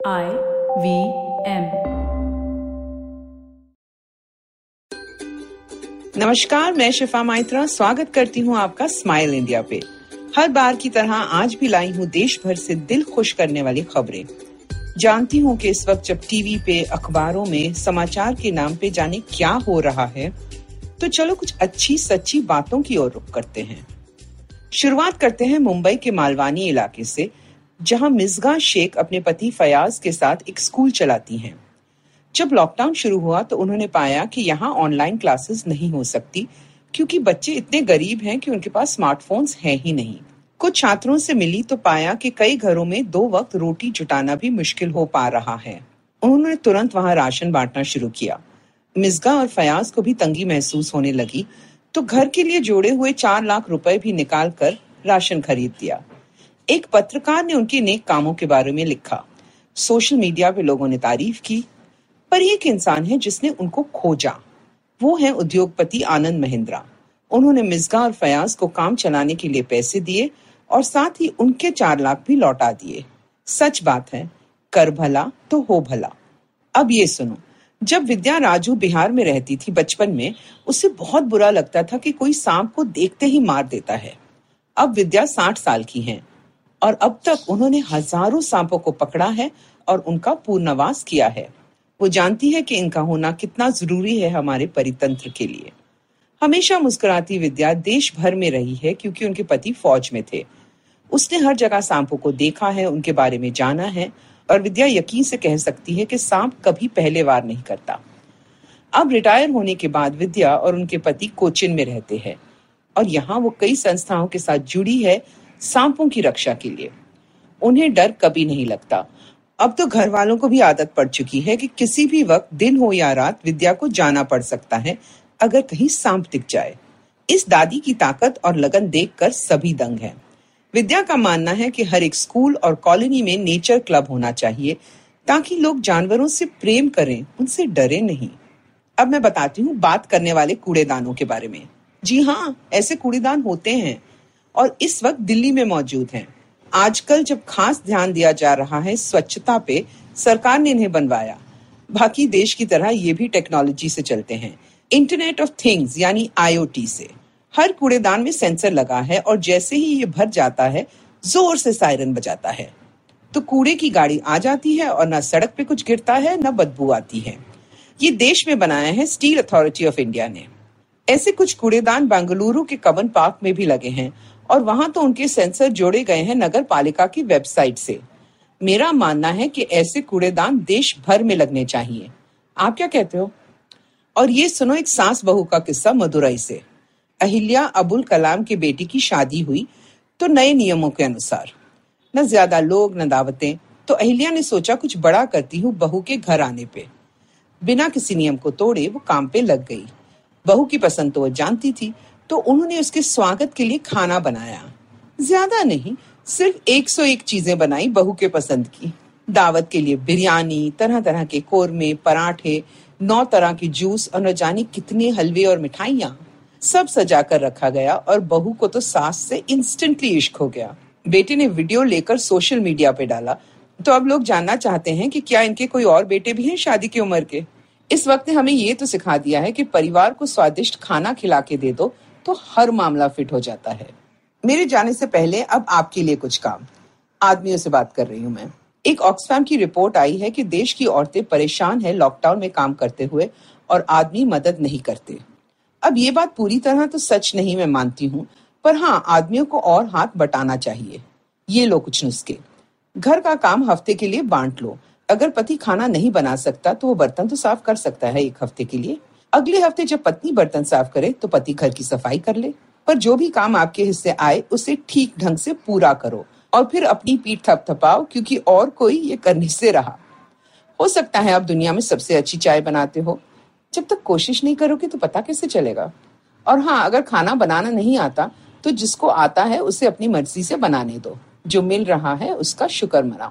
I V M. नमस्कार, मैं शिफा माइत्रा, स्वागत करती हूँ आपका स्माइल इंडिया पे। हर बार की तरह आज भी लाई हूँ देश भर से दिल खुश करने वाली खबरें। जानती हूँ कि इस वक्त जब टीवी पे, अखबारों में, समाचार के नाम पे जाने क्या हो रहा है तो चलो कुछ अच्छी सच्ची बातों की ओर रुख करते हैं। शुरुआत करते हैं मुंबई के मालवानी इलाके से जहाँ मिसगा शेख अपने पति फयाज के साथ एक स्कूल चलाती हैं। जब लॉकडाउन शुरू हुआ तो उन्होंने पाया कि यहाँ ऑनलाइन क्लासेस नहीं हो सकती, क्योंकि बच्चे इतने गरीब हैं कि उनके पास स्मार्टफोन्स हैं ही नहीं। कुछ छात्रों से मिली तो पाया कि कई घरों में दो वक्त रोटी जुटाना भी मुश्किल हो पा रहा है। उन्होंने तुरंत वहाँ राशन बांटना शुरू किया। मिसगा और फयाज को भी तंगी महसूस होने लगी तो घर के लिए जोड़े हुए चार लाख रुपए भी निकाल कर राशन खरीद दिया। एक पत्रकार ने उनके नेक कामों के बारे में लिखा। सोशल मीडिया पे लोगों ने तारीफ़ की। पर एक इंसान है जिसने उनको खोजा। वो है उद्योगपति आनंद महिंद्रा। उन्होंने मिसगा और फयाज को काम चलाने के लिए पैसे दिए और साथ ही उनके चार लाख भी लौटा दिए। सच बात है, कर भला तो हो भला। अब ये सुनो, जब विद्या राजू बिहार में रहती थी बचपन में, उसे बहुत बुरा लगता था कि कोई सांप को देखते ही मार देता है। अब विद्या साठ साल की हैं। और अब तक उन्होंने हज़ारों सांपों को पकड़ा है और उनका पूर्णवास किया है। वो जानती है कि इनका होना कितना ज़रूरी है हमारे परितंत्र के लिए। हमेशा मुस्कुराती विद्या देश भर में रही है क्योंकि उनके पति फौज में थे। उसने हर जगह सांपों को देखा है, उनके बारे में जाना है और विद्या यकीन से कह सकती है कि सांप कभी पहले वार नहीं करता। अब रिटायर होने के बाद विद्या और उनके पति कोचिन में रहते हैं और यहाँ वो कई संस्थाओं के साथ जुड़ी है सांपों की रक्षा के लिए। उन्हें डर कभी नहीं लगता। अब तो घर वालों को भी आदत पड़ चुकी है कि किसी भी वक्त, दिन हो या रात, विद्या को जाना पड़ सकता है, अगर कहीं सांप दिख जाए। इस दादी की ताकत और लगन देखकर सभी दंग हैं। विद्या का मानना है कि हर एक स्कूल और कॉलोनी में नेचर क्लब होना चाहिए, ताकि लोग जानवरों से प्रेम करें, उनसे डरे नहीं। अब मैं बताती हूँ बात करने वाले कूड़ेदानों के बारे में। जी हाँ ऐसे कूड़ेदान होते हैं। और इस वक्त दिल्ली में मौजूद हैं। आजकल जब खास ध्यान दिया जा रहा है, स्वच्छता पे सरकार ने इन्हें बनवाया। बाकी देश की तरह ये भी टेक्नोलॉजी से चलते हैं। इंटरनेट ऑफ़ थिंग्स यानी आईओटी से। हर कूड़ेदान में सेंसर लगा है और जैसे ही ये भर जाता है, ज़ोर से सायरन बजाता है। तो कूड़े की गाड़ी आ जाती है और न सड़क पे कुछ गिरता है, न बदबू आती है। ये देश में बनाया है स्टील अथॉरिटी ऑफ़ इंडिया ने। ऐसे कुछ कूड़ेदान बेंगलुरु के कवन पार्क में भी लगे हैं और वहाँ तो उनके सेंसर जोड़े गए हैं नगर पालिका की वेबसाइट से। मेरा मानना है कि ऐसे कूड़ेदान देश भर में लगने चाहिए। आप क्या कहते हो? और ये सुनो एक सास बहू का किस्सा मदुरई से। अहिल्या अबुल कलाम की बेटी की शादी हुई तो नए नियमों के अनुसार। न ज़्यादा लोग, न दावतें तो अहिल्या ने सोचा कुछ बड़ा करती हूँ बहू के घर आने पे। बिना किसी नियम को तोड़े वो काम पे लग गई। बहू की पसंद तो वो जानती थी तो उन्होंने उसके स्वागत के लिए खाना बनाया। ज़्यादा नहीं, सिर्फ़ एक सौ एक चीज़ें बनाई बहू के पसंद की। दावत के लिए बिरयानी तरह तरह के कोरमे, पराठे, नौ तरह की जूस और न जाने कितने हलवे और मिठाइयाँ। सब सजा कर रखा गया और बहू को तो सास से इंस्टेंटली इश्क हो गया। बेटे ने वीडियो लेकर सोशल मीडिया पे डाला। तो अब लोग जानना चाहते हैं कि क्या इनके कोई और बेटे भी हैं शादी की उम्र के? इस वक्त ने हमें ये तो सिखा दिया है कि परिवार को स्वादिष्ट खाना खिला के दे दो तो हर मामला फिट हो जाता है। मेरे जाने से पहले अब आपके लिए कुछ काम। आदमियों से बात कर रही हूँ मैं। एक ऑक्सफैम की रिपोर्ट आई है कि देश की औरतें परेशान है लॉकडाउन में काम करते हुए और आदमी मदद नहीं करते। अब ये बात पूरी तरह तो सच नहीं मैं मानती हूँ, पर हाँ आदमियों को और हाथ बटाना चाहिए। ये लो कुछ नुस्खे। घर का काम हफ़्ते के लिए बांट लो। अगर पति खाना नहीं बना सकता तो वो बर्तन तो साफ़ कर सकता है एक हफ़्ते के लिए। अगले हफ़्ते जब पत्नी बर्तन साफ़ करे तो पति घर की सफ़ाई कर ले। पर जो भी काम आपके हिस्से आए, उसे ठीक ढंग से पूरा करो और फिर अपनी पीठ थपथपाओ, क्योंकि और कोई ये करने से रहा। हो सकता है आप दुनिया में सबसे अच्छी चाय बनाते हो। जब तक कोशिश नहीं करोगे तो पता कैसे चलेगा? और हाँ अगर खाना बनाना नहीं आता तो जिसको आता है, उसे अपनी मर्ज़ी से बनाने दो। जो मिल रहा है, उसका शुक्र मनाओ।